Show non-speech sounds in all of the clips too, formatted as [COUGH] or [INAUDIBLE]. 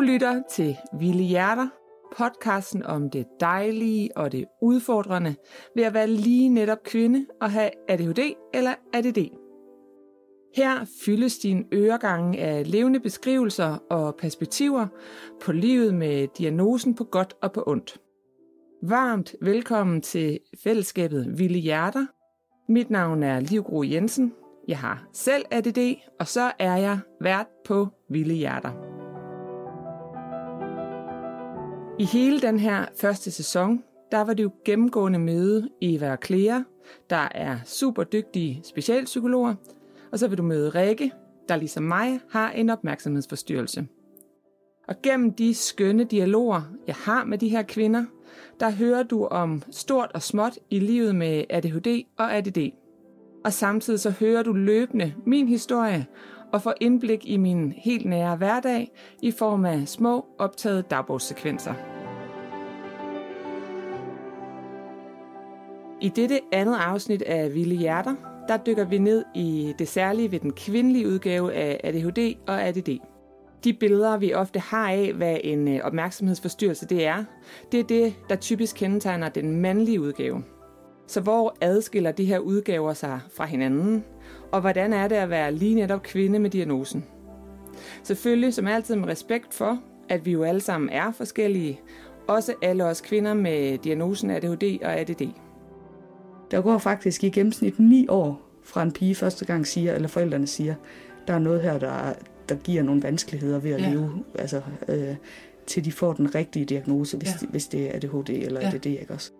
Du lytter til Vilde Hjerter, podcasten om det dejlige og det udfordrende ved at være lige netop kvinde og have ADHD eller ADD. Her fyldes din øregange af levende beskrivelser og perspektiver på livet med diagnosen på godt og på ondt. Varmt velkommen til fællesskabet Vilde Hjerter. Mit navn er Liv Gro Jensen. Jeg har selv ADD, og så er jeg vært på Vilde Hjerter. I hele den her første sæson, der var det jo gennemgående møde Eva og Clea, der er super dygtige specialpsykologer, og så vil du møde Rikke, der ligesom mig har en opmærksomhedsforstyrrelse. Og gennem de skønne dialoger, jeg har med de her kvinder, der hører du om stort og småt i livet med ADHD og ADD. Og samtidig så hører du løbende min historie og få indblik i min helt nære hverdag i form af små optagede dagbogssekvenser. I dette andet afsnit af Vilde Hjerter, der dykker vi ned i det særlige ved den kvindelige udgave af ADHD og ADD. De billeder, vi ofte har af, hvad en øh, opmærksomhedsforstyrrelse det er, det er det, der typisk kendetegner den mandlige udgave. Så hvor adskiller de her udgaver sig fra hinanden? Og hvordan er det at være lige netop kvinde med diagnosen? Selvfølgelig som altid med respekt for, at vi jo alle sammen er forskellige, også alle os kvinder med diagnosen ADHD og ADD. Der går faktisk i gennemsnit 9 år fra en pige første gang siger, eller forældrene siger, der er noget her, der, der giver nogle vanskeligheder ved at ja. leve, altså, øh, til de får den rigtige diagnose, hvis, ja. de, hvis det er ADHD eller ja. ADD, ikke også?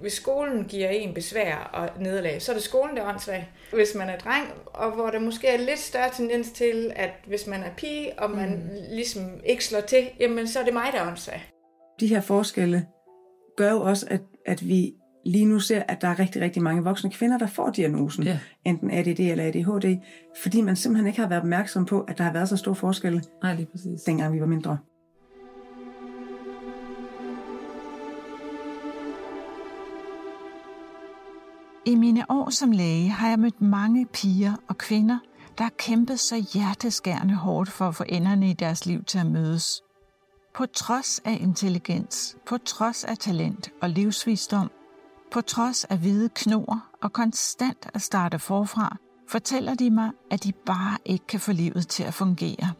Hvis skolen giver en besvær og nederlag, så er det skolen, der er åndssvag. Hvis man er dreng, og hvor der måske er lidt større tendens til, at hvis man er pige, og man mm. ligesom ikke slår til, jamen så er det mig, der er åndssvag. De her forskelle gør jo også, at, at vi lige nu ser, at der er rigtig, rigtig mange voksne kvinder, der får diagnosen, ja. enten ADD eller ADHD, fordi man simpelthen ikke har været opmærksom på, at der har været så stor forskel, Nej, lige præcis. dengang vi var mindre. I mine år som læge har jeg mødt mange piger og kvinder, der har kæmpet så hjerteskærende hårdt for at få enderne i deres liv til at mødes. På trods af intelligens, på trods af talent og livsvisdom, på trods af hvide knor og konstant at starte forfra, fortæller de mig, at de bare ikke kan få livet til at fungere.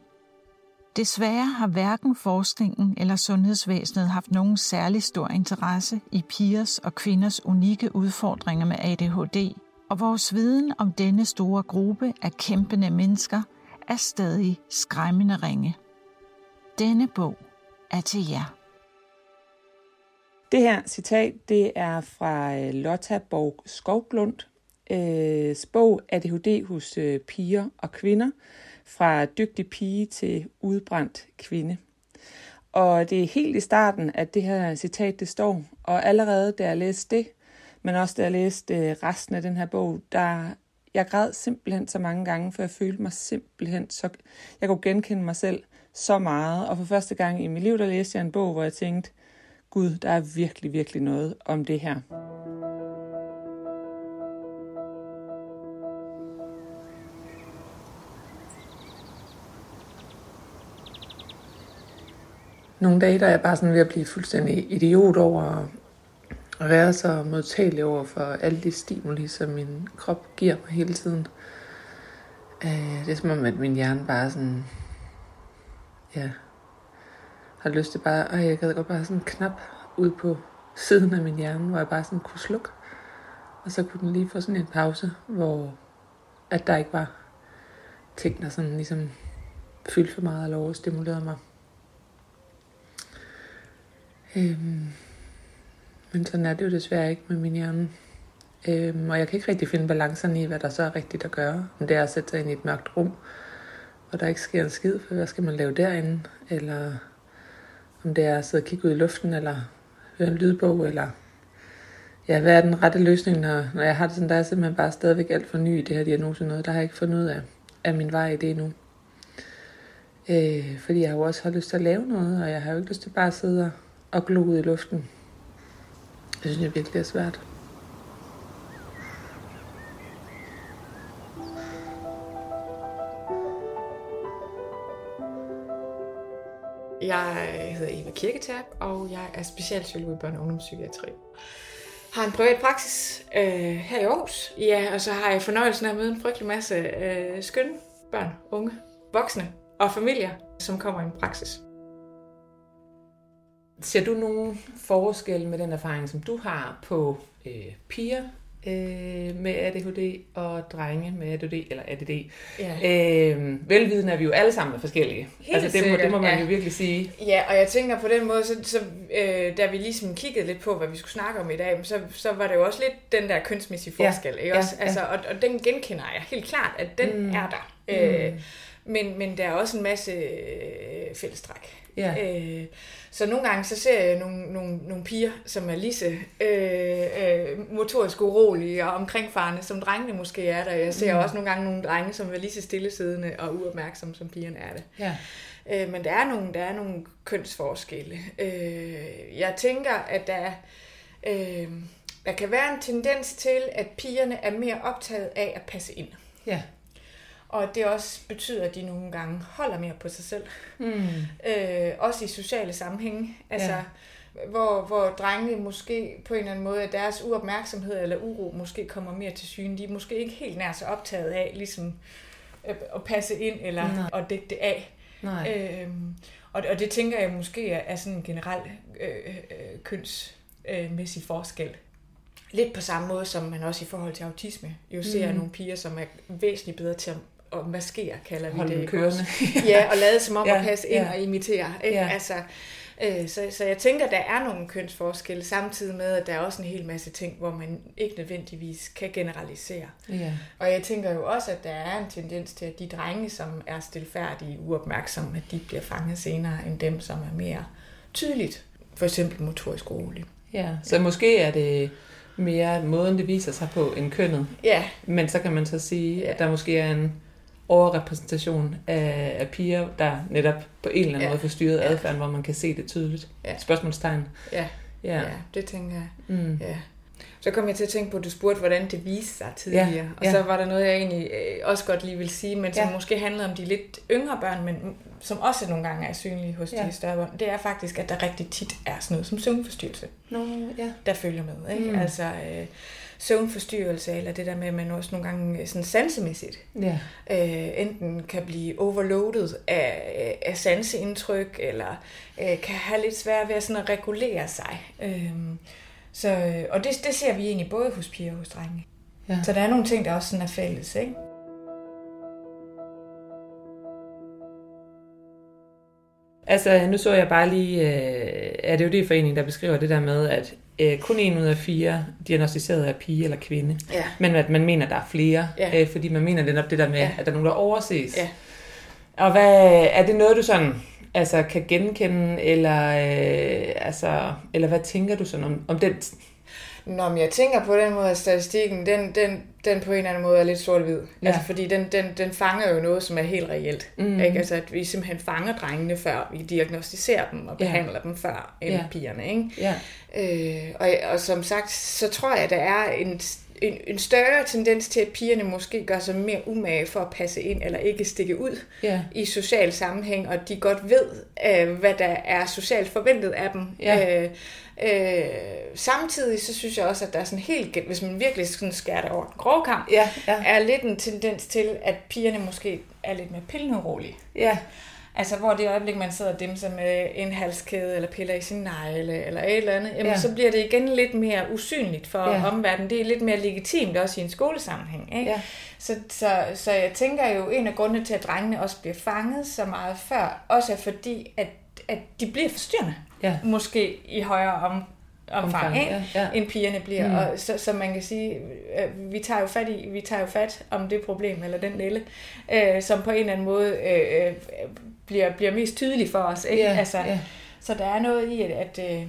Desværre har hverken forskningen eller sundhedsvæsenet haft nogen særlig stor interesse i pigers og kvinders unikke udfordringer med ADHD, og vores viden om denne store gruppe af kæmpende mennesker er stadig skræmmende ringe. Denne bog er til jer. Det her citat, det er fra øh, Lotta Borg Skovglund, øh, bog ADHD hos øh, piger og kvinder, fra dygtig pige til udbrændt kvinde. Og det er helt i starten, at det her citat det står, og allerede da jeg læste det, men også da jeg læste øh, resten af den her bog, der jeg græd simpelthen så mange gange, for jeg følte mig simpelthen så... Jeg kunne genkende mig selv så meget, og for første gang i mit liv, der læste jeg en bog, hvor jeg tænkte, Gud, der er virkelig, virkelig noget om det her. Nogle dage der er jeg bare sådan ved at blive fuldstændig idiot over at være så modtagelig over for alle de stimuli, som min krop giver mig hele tiden. Øh, det er som om, at min hjerne bare sådan, ja, har lyst til bare, og jeg gad godt bare sådan en knap ud på siden af min hjerne, hvor jeg bare sådan kunne slukke. Og så kunne den lige få sådan en pause, hvor at der ikke var ting, der sådan ligesom fyldte for meget eller overstimulerede mig. Øhm, men sådan er det jo desværre ikke med min hjerne. Øhm, og jeg kan ikke rigtig finde balancerne i, hvad der så er rigtigt at gøre. Om det er at sætte sig ind i et mørkt rum, hvor der ikke sker en skid, for hvad skal man lave derinde? Eller om det er at sidde og kigge ud i luften, eller høre en lydbog, eller ja, hvad er den rette løsning, når, når jeg har det sådan, der er simpelthen bare stadigvæk alt for ny i det her diagnose noget, der har jeg ikke fundet ud af, af min vej i det endnu. Øh, fordi jeg har jo også har lyst til at lave noget, og jeg har jo ikke lyst til bare at sidde og, og glo ud i luften. Det synes jeg virkelig er svært. Jeg hedder Eva Kirketab, og jeg er specialpsykolog i børne- og ungdomspsykiatri. Har en privat praksis øh, her i Aarhus. Ja, og så har jeg fornøjelsen af at møde en frygtelig masse øh, skønne børn, unge, voksne og familier, som kommer i en praksis. Ser du nogen forskel med den erfaring, som du har på øh, piger øh, med ADHD og drenge med ADD eller ADD? Ja. Øh, velvidende er vi jo alle sammen er forskellige. Helt altså det må, det må man ja. jo virkelig sige. Ja, og jeg tænker på den måde, så, så øh, da vi ligesom kiggede lidt på, hvad vi skulle snakke om i dag, så, så var det jo også lidt den der kønsmæssige forskel. Ja. Ikke også? Ja, ja. Altså, og, og den genkender jeg helt klart, at den mm. er der. Mm. Øh, men, men der er også en masse øh, fællestræk. Ja. Øh, så nogle gange så ser jeg nogle, nogle, nogle piger, som er lige så øh, øh, motorisk urolige og omkringfarende, som drengene måske er der. Jeg ser mm. også nogle gange nogle drenge, som er lige så stillesiddende og uopmærksomme, som pigerne er det. Ja. Øh, men der er nogle, der er nogle kønsforskelle. Øh, jeg tænker, at der, er, øh, der kan være en tendens til, at pigerne er mere optaget af at passe ind. Ja. Og det også betyder, at de nogle gange holder mere på sig selv. Mm. Øh, også i sociale sammenhænge. Altså, Ja. hvor, hvor drengene måske på en eller anden måde, at deres uopmærksomhed eller uro måske kommer mere til syne. De er måske ikke helt nær så optaget af ligesom, øh, at passe ind eller Nej. at dække det af. Nej. Øhm, og, og det tænker jeg måske er, er sådan en generel øh, øh, kønsmæssig forskel. Lidt på samme måde, som man også i forhold til autisme jo ser mm. nogle piger, som er væsentligt bedre til at, at maskere, kalder vi Holde det. kørende. [LAUGHS] ja, og lade som om Ja, at passe ind ja. og imitere. Ikke? Ja. Altså, øh, så, så jeg tænker, der er nogle kønsforskelle, samtidig med, at der er også en hel masse ting, hvor man ikke nødvendigvis kan generalisere. Ja. Og jeg tænker jo også, at der er en tendens til, at de drenge, som er stilfærdige, uopmærksomme, at de bliver fanget senere end dem, som er mere tydeligt, for eksempel motorisk urolige. ja. Så måske er det mere måden, det viser sig på end kønnet. Ja, Men så kan man så sige, Ja. at der måske er en overrepræsentation af, af piger, der netop på en eller anden Ja. måde får styret Ja. adfærden, hvor man kan se det tydeligt. Ja. Spørgsmålstegn. ja, Ja. ja. det tænker jeg. Mm. Ja. Så kom jeg til at tænke på, at du spurgte, hvordan det viste sig tidligere. Ja, Og ja. så var der noget, jeg egentlig øh, også godt lige vil sige, men som Ja. måske handlede om de lidt yngre børn, men som også nogle gange er synlige hos Ja. de større børn. Det er faktisk, at der rigtig tit er sådan noget som søvnforstyrrelse. Nå, ja. der følger med. Ikke? Mm. Altså øh, søvnforstyrrelse, eller det der med, at man også nogle gange øh, sådan sansemæssigt Ja. øh, enten kan blive overloadet af, af sanseindtryk, eller øh, kan have lidt svært ved at, sådan at regulere sig. Øh, så, og det, det ser vi egentlig både hos piger og hos drenge. Ja. Så der er nogle ting, der også sådan er fælles. Ikke? Altså, nu så jeg bare lige øh, ADHD-foreningen, der beskriver det der med, at øh, kun en ud af fire diagnostiseret er pige eller kvinde. Ja. Men at man mener, at der er flere, Ja. øh, fordi man mener netop det der med, Ja. at der er nogen, der overses. Ja. Og hvad, er det noget, du sådan altså, kan genkende, eller, øh, altså, eller hvad tænker du sådan om, om den? Nå, men jeg tænker på den måde, at statistikken, den, den, den på en eller anden måde er lidt sort-hvid. Ja. Ja. Altså, fordi den, den, den fanger jo noget, som er helt reelt. Mm. Ikke? Altså, at vi simpelthen fanger drengene, før vi diagnostiserer dem og Ja. behandler dem før end Ja. ja. pigerne. Ikke? Ja. Øh, og, og som sagt, så tror jeg, at der er en, en, en større tendens til, at pigerne måske gør sig mere umage for at passe ind eller ikke stikke ud Ja. i social sammenhæng, og de godt ved, øh, hvad der er socialt forventet af dem. Ja. Øh, øh, samtidig så synes jeg også, at der er sådan helt, hvis man virkelig sådan skærer det over den grove kamp, Ja. Ja. er lidt en tendens til, at pigerne måske er lidt mere pillenurolige. Ja. Altså, hvor det øjeblik, man sidder og dimser med en halskæde, eller piller i sin negle, eller et eller andet, jamen, Ja. så bliver det igen lidt mere usynligt for Ja. omverdenen. Det er lidt mere legitimt også i en skolesammenhæng. Ikke? Ja. Så, så, så jeg tænker jo, en af grundene til, at drengene også bliver fanget så meget før, også er fordi, at, at de bliver forstyrrende. Ja. Måske i højere om, omfang, Omfang, ikke? ja, ja. end pigerne bliver. Mm. Mm. Og så, så man kan sige, øh, vi tager jo fat i, vi tager jo fat om det problem, eller den lille, øh, som på en eller anden måde øh, øh, bliver, bliver mest tydelig for os. Ikke? Ja, altså, ja. Så der er noget i, at, at, øh,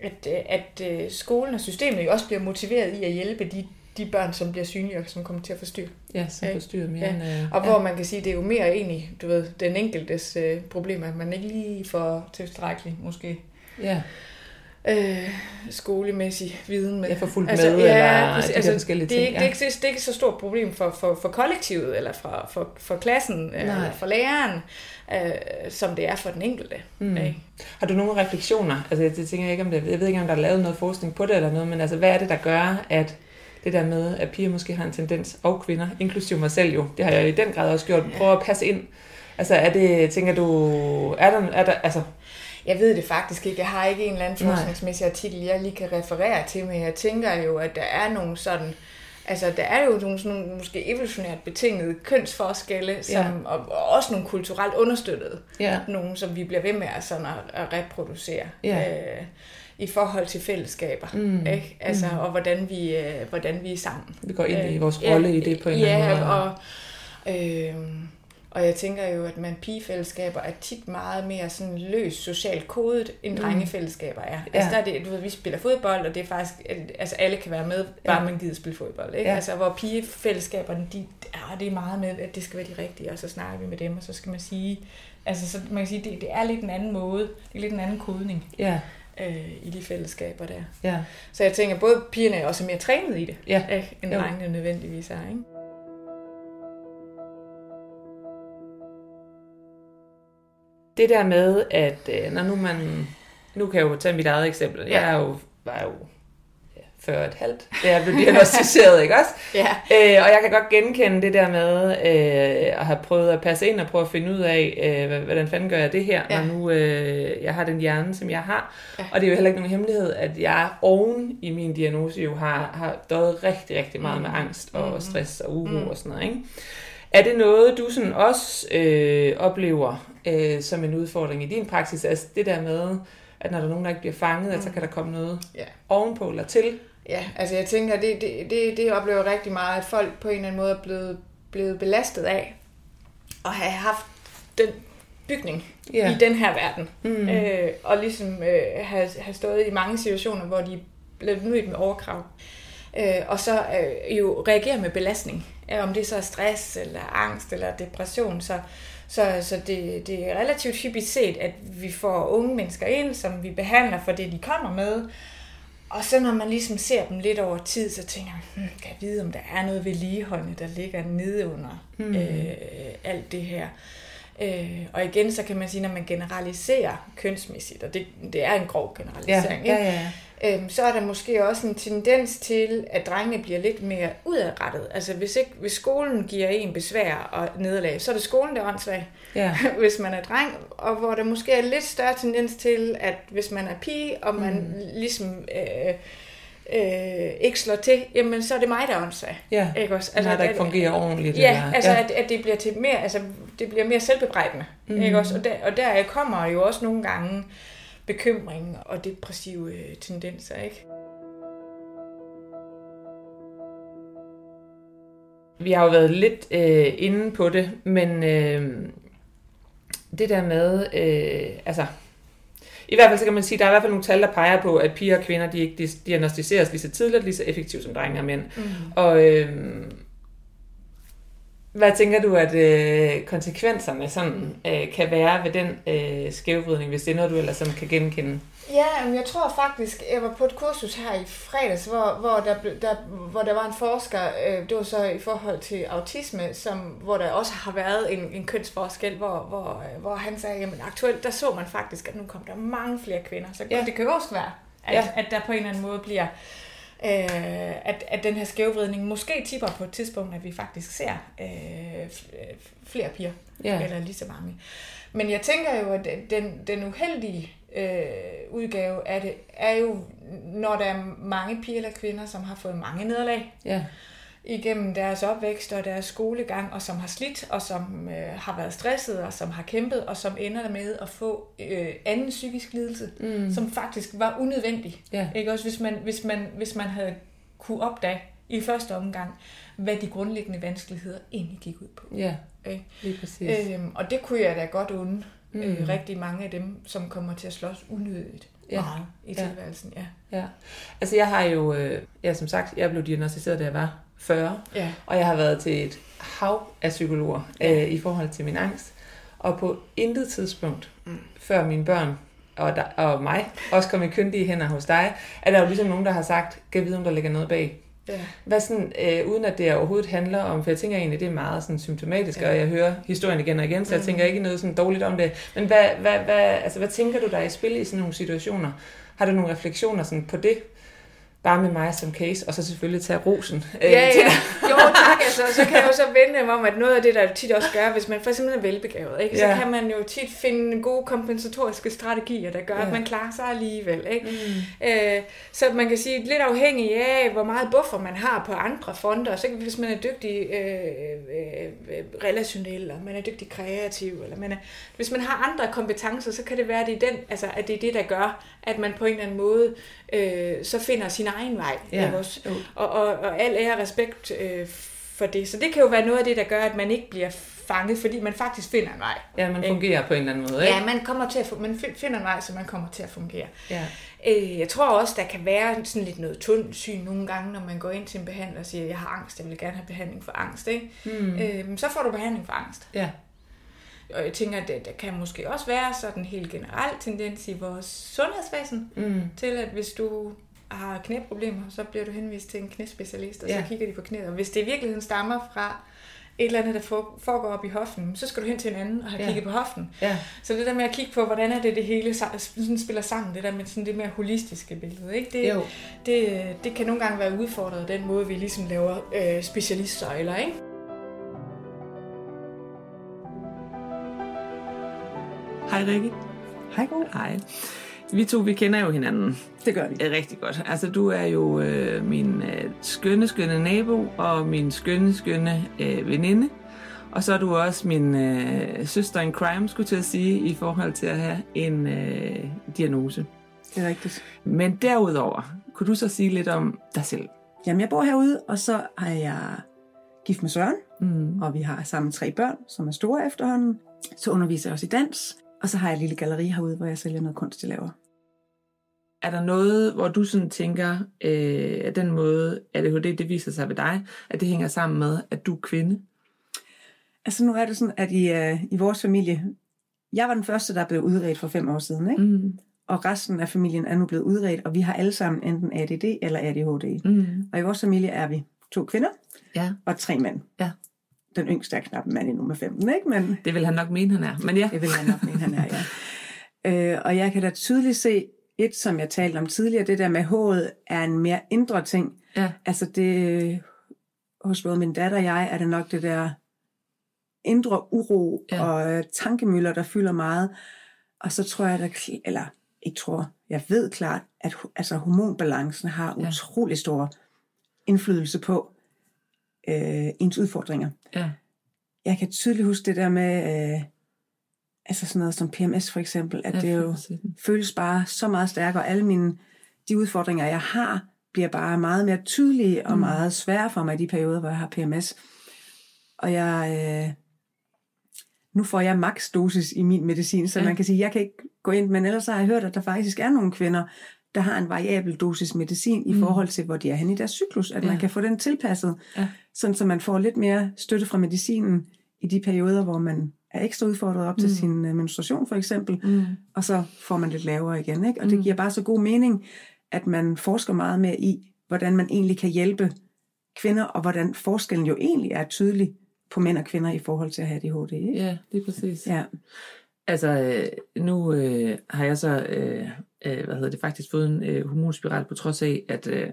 at, øh, at øh, skolen og systemet jo også bliver motiveret i at hjælpe de, de børn, som bliver synlige og som kommer til at forstyrre. Ja, som Ja. forstyrrer mere Ja. end... Øh, Og hvor man kan sige, det er jo mere egentlig, du ved, den enkeltes øh, problem, at man ikke lige får tilstrækkeligt måske Ja. Øh, skolemæssig viden med. Ja, for fuldt altså, med, ja, eller de altså, forskellige det, er, ting. Ja. Det, er ikke, det er ikke så stort problem for, for, for kollektivet, eller for, for, for klassen, Nej. eller for læreren, øh, som det er for den enkelte. Mm. Ikke? Har du nogle refleksioner? Altså, jeg, tænker ikke, om det, jeg ved ikke, om der er lavet noget forskning på det eller noget, men altså, hvad er det, der gør, at det der med, at piger måske har en tendens, og kvinder, inklusive mig selv jo, det har jeg i den grad også gjort, prøve at passe ind. Altså, er det, tænker du, er der, er der altså, jeg ved det faktisk ikke. Jeg har ikke en eller anden forskningsmæssig artikel, jeg lige kan referere til, men jeg tænker jo, at der er nogle sådan... Altså, der er jo nogle, sådan nogle måske evolutionært betingede kønsforskelle, som, ja. og, og også nogle kulturelt understøttede. Ja. Nogle, som vi bliver ved med at, sådan at, at reproducere. Ja. Øh, i forhold til fællesskaber, mm. ikke? Altså, mm. og hvordan vi, øh, hvordan vi er sammen. Vi går ind i øh, vores rolle ja, i det på en ja, eller anden måde. og øh, og jeg tænker jo, at man pigefællesskaber er tit meget mere sådan løs socialt kodet, end mm. drengefællesskaber er. Ja. Altså der er det, du ved, vi spiller fodbold, og det er faktisk, altså alle kan være med, bare ja. man gider spille fodbold. Ikke? Ja. Altså hvor pigefællesskaberne, de, ja, det er meget med, at det skal være de rigtige, og så snakker vi med dem, og så skal man sige, altså så man kan sige, det, det er lidt en anden måde, det er lidt en anden kodning. Ja øh, i de fællesskaber der. Ja. Så jeg tænker, både pigerne er også mere trænet i det, ja. ikke, end drengene nødvendigvis er. Ikke? Det der med, at øh, når nu man... Nu kan jeg jo tage mit eget eksempel. Jeg er jo, var jo 40 et halvt, da jeg blev diagnostiseret, ikke også? [LAUGHS] Ja. Øh, og jeg kan godt genkende det der med øh, at have prøvet at passe ind og prøve at finde ud af, øh, hvordan fanden gør jeg det her, ja. når nu øh, jeg har den hjerne, som jeg har. Ja. Og det er jo heller ikke nogen hemmelighed, at jeg oven i min diagnose jo har, har døjet rigtig, rigtig meget mm. med angst og mm. stress og uro mm. og sådan noget, ikke? Er det noget, du sådan også øh, oplever øh, som en udfordring i din praksis? Altså det der med, at når der er nogen, der ikke bliver fanget, mm. at så kan der komme noget ja. ovenpå eller til? Ja, altså jeg tænker, det, det, det, det oplever rigtig meget, at folk på en eller anden måde er blevet, blevet belastet af at have haft den bygning yeah. i den her verden. Mm. Øh, og ligesom øh, have, have stået i mange situationer, hvor de er blevet mødt med overkrav. Øh, og så øh, jo reagere med belastning. Ja, om det så er stress, eller angst, eller depression. Så, så, så det, det er relativt hyppigt set, at vi får unge mennesker ind, som vi behandler for det, de kommer med. Og så når man ligesom ser dem lidt over tid, så tænker man, hmm, kan jeg vide, om der er noget vedligeholdende, der ligger nede under mm. øh, alt det her. Øh, og igen, så kan man sige, når man generaliserer kønsmæssigt, og det, det er en grov generalisering, ja, ja, ja øhm, så er der måske også en tendens til, at drengene bliver lidt mere udadrettet. Altså hvis, ikke, hvis skolen giver en besvær og nederlag, så er det skolen, der er åndssvag, ja. [LAUGHS] hvis man er dreng. Og hvor der måske er lidt større tendens til, at hvis man er pige, og man mm. ligesom... Øh, øh, ikke slår til, jamen så er det mig, der er åndssvag. Ja, ikke også? Altså, der ikke fungerer ordentligt. Ja, eller, altså ja. At, at det bliver til mere, altså det bliver mere selvbebrejdende. Mm. Ikke også? Og, der, og der kommer jo også nogle gange bekymring og depressive øh, tendenser. Ikke? Vi har jo været lidt øh, inde på det, men øh, det der med, øh, altså i hvert fald så kan man sige, at der er i hvert fald nogle tal, der peger på, at piger og kvinder, de ikke diagnostiseres lige så tidligt, lige så effektivt som drenge og mænd. Mm. Og øh, hvad tænker du, at øh, konsekvenserne sådan, øh, kan være ved den øh, skævvridning, hvis det er noget, du ellers sådan kan genkende? Ja, men jeg tror faktisk, jeg var på et kursus her i fredags, hvor, hvor, der, der, hvor der var en forsker, øh, det var så i forhold til autisme, som, hvor der også har været en, en kønsforskel, hvor, hvor, øh, hvor han sagde, at aktuelt, der så man faktisk, at nu kom der mange flere kvinder. Så ja. det kan jo også være, at, ja. at der på en eller anden måde bliver øh, at, at den her skævvridning måske tipper på et tidspunkt, at vi faktisk ser øh, flere piger, ja. eller lige så mange. Men jeg tænker jo, at den, den uheldige øh, udgave af det, er jo, når der er mange piger eller kvinder, som har fået mange nederlag. Ja igennem deres opvækst og deres skolegang, og som har slidt, og som øh, har været stresset, og som har kæmpet, og som ender med at få øh, anden psykisk lidelse, mm. som faktisk var unødvendig. Ja. Ikke også hvis man, hvis, man, hvis man havde kunne opdage i første omgang, hvad de grundlæggende vanskeligheder egentlig gik ud på. Ja, okay? lige præcis. Øhm, og det kunne jeg da godt unde mm. øh, rigtig mange af dem, som kommer til at slås unødigt ja. meget i tilværelsen. Ja. Ja. Altså jeg har jo, øh, ja, som sagt, jeg blev diagnostiseret, da jeg var 40, ja. og jeg har været til et hav af psykologer ja. øh, i forhold til min angst. Og på intet tidspunkt, mm. før mine børn og, der, og mig også kom i kyndige hænder hos dig, at der er jo ligesom nogen, der har sagt, kan vide, om der ligger noget bag. Ja. Hvad sådan, øh, uden at det overhovedet handler om, for jeg tænker egentlig, det er meget sådan symptomatisk, ja. og jeg hører historien igen og igen, så jeg mm. tænker ikke noget sådan dårligt om det. Men hvad, hvad, hvad, altså, hvad tænker du der i spil i sådan nogle situationer? Har du nogle refleksioner sådan på det? Bare med mig som case, og så selvfølgelig tage rosen. Øh, ja, ja. Jo, tak. Altså, så kan jeg jo så vende mig om, at noget af det, der tit også gør, hvis man for eksempel er velbegavet, ikke, så ja. kan man jo tit finde gode kompensatoriske strategier, der gør, ja. at man klarer sig alligevel. Ikke? Mm. Øh, så man kan sige, lidt afhængig af, hvor meget buffer man har på andre fronter. Så hvis man er dygtig øh, øh, relationel, eller man er dygtig kreativ, eller man er, hvis man har andre kompetencer, så kan det være, at det er, den, altså, at det, er det, der gør, at man på en eller anden måde øh, så finder sin egen vej. Ja. Også? Og, og, og al ære og respekt øh, for det. Så det kan jo være noget af det, der gør, at man ikke bliver fanget, fordi man faktisk finder en vej. Ja, man fungerer på en eller anden måde, ikke? Ja, man, kommer til at, man finder en vej, så man kommer til at fungere. Ja. Øh, jeg tror også, der kan være sådan lidt noget tundt syn nogle gange, når man går ind til en behandler og siger, jeg har angst, jeg vil gerne have behandling for angst. Ikke? Mm. Øh, så får du behandling for angst. Ja. Og jeg tænker, at det, der kan måske også være sådan en helt generel tendens i vores sundhedsvæsen, mm. til at hvis du har knæproblemer, så bliver du henvist til en knæspecialist, og ja. så kigger de på knæet. Og hvis det i virkeligheden stammer fra et eller andet, der foregår op i hoften, så skal du hen til en anden og have ja. kigget på hoften. Ja. Så det der med at kigge på, hvordan er det, det hele sådan spiller sammen, det der med sådan det mere holistiske billede, ikke? Det, jo. det, det kan nogle gange være udfordret, den måde, vi ligesom laver øh, specialistsøjler, ikke? Hej Rikke. Hej God. Hej. Vi to, vi kender jo hinanden. Det gør vi. Rigtig godt. Altså, du er jo øh, min øh, skønne, skønne nabo, og min skønne, skønne øh, veninde. Og så er du også min øh, søster in crime, skulle til at sige, i forhold til at have en øh, diagnose. Det er rigtigt. Men derudover, kunne du så sige lidt om dig selv? Jamen, jeg bor herude, og så er jeg gift med Søren, mm. og vi har sammen tre børn, som er store efterhånden. Så underviser jeg også i dans, og så har jeg et lille galleri herude, hvor jeg sælger noget kunst, jeg laver. Er der noget, hvor du sådan tænker, øh, at den måde, at det, viser sig ved dig, at det hænger sammen med, at du er kvinde? Altså nu er det sådan, at i, uh, i vores familie, jeg var den første, der blev udredt for fem år siden, ikke? Mm. og resten af familien er nu blevet udredt, og vi har alle sammen enten ADD eller ADHD. Mm. Og i vores familie er vi to kvinder ja. og tre mænd. Ja den yngste er knap en mand endnu med 15, ikke? Men, det vil han nok mene, han er. Men ja. Det vil han nok mene, han er, ja. øh, og jeg kan da tydeligt se, et som jeg talte om tidligere, det der med håret er en mere indre ting. Ja. Altså det, hos både min datter og jeg, er det nok det der indre uro ja. og øh, tankemøller, der fylder meget. Og så tror jeg, at, eller ikke tror, jeg ved klart, at altså, hormonbalancen har ja. utrolig stor indflydelse på, øh, ens udfordringer. Ja. Jeg kan tydeligt huske det der med, øh, altså sådan noget som PMS for eksempel, at ja, det jo føles bare så meget stærkere, og alle mine, de udfordringer, jeg har, bliver bare meget mere tydelige og mm. meget svære for mig i de perioder, hvor jeg har PMS. Og jeg, øh, nu får jeg max dosis i min medicin, så ja. man kan sige, jeg kan ikke gå ind, men ellers har jeg hørt, at der faktisk er nogle kvinder, der har en variabel dosis medicin i mm. forhold til, hvor de er henne i deres cyklus, at ja. man kan få den tilpasset, ja. sådan så man får lidt mere støtte fra medicinen i de perioder, hvor man er ekstra udfordret op mm. til sin uh, menstruation for eksempel, mm. og så får man lidt lavere igen. Ikke? Og mm. det giver bare så god mening, at man forsker meget mere i, hvordan man egentlig kan hjælpe kvinder, og hvordan forskellen jo egentlig er tydelig på mænd og kvinder i forhold til at have ADHD. Ikke? Ja, det er præcis. Ja. Altså, øh, nu øh, har jeg så øh, øh, hvad hedder det, faktisk fået en øh, hormonspiral, på trods af, at øh,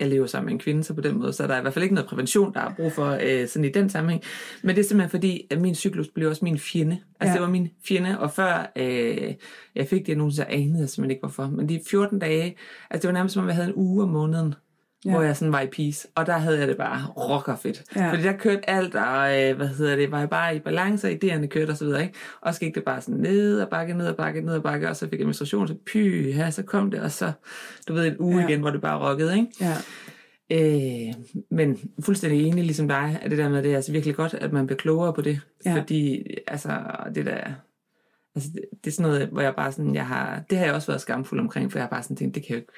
jeg lever sammen med en kvinde, så på den måde, så er der i hvert fald ikke noget prævention, der er brug for øh, sådan i den sammenhæng. Men det er simpelthen fordi, at min cyklus blev også min fjende. Altså ja. det var min fjende, og før øh, jeg fik diagnosen, så anede jeg simpelthen ikke hvorfor. Men de 14 dage, altså det var nærmest som om jeg havde en uge om måneden, ja. hvor jeg sådan var i peace. Og der havde jeg det bare rockerfedt. Ja. Fordi der kørte alt, og øh, hvad hedder det, var jeg bare i balance, og idéerne kørte og så videre, ikke? Og så gik det bare sådan ned og bakke, ned og bakke, ned og bakke, og så fik jeg menstruation, så py, ja, så kom det, og så, du ved, en uge ja. igen, hvor det bare rockede, ikke? Ja. Øh, men fuldstændig enig, ligesom dig, at det der med, det er altså virkelig godt, at man bliver klogere på det. Ja. Fordi, altså, det der, altså, det, det, er sådan noget, hvor jeg bare sådan, jeg har, det har jeg også været skamfuld omkring, for jeg har bare sådan tænkt, det kan jo ikke,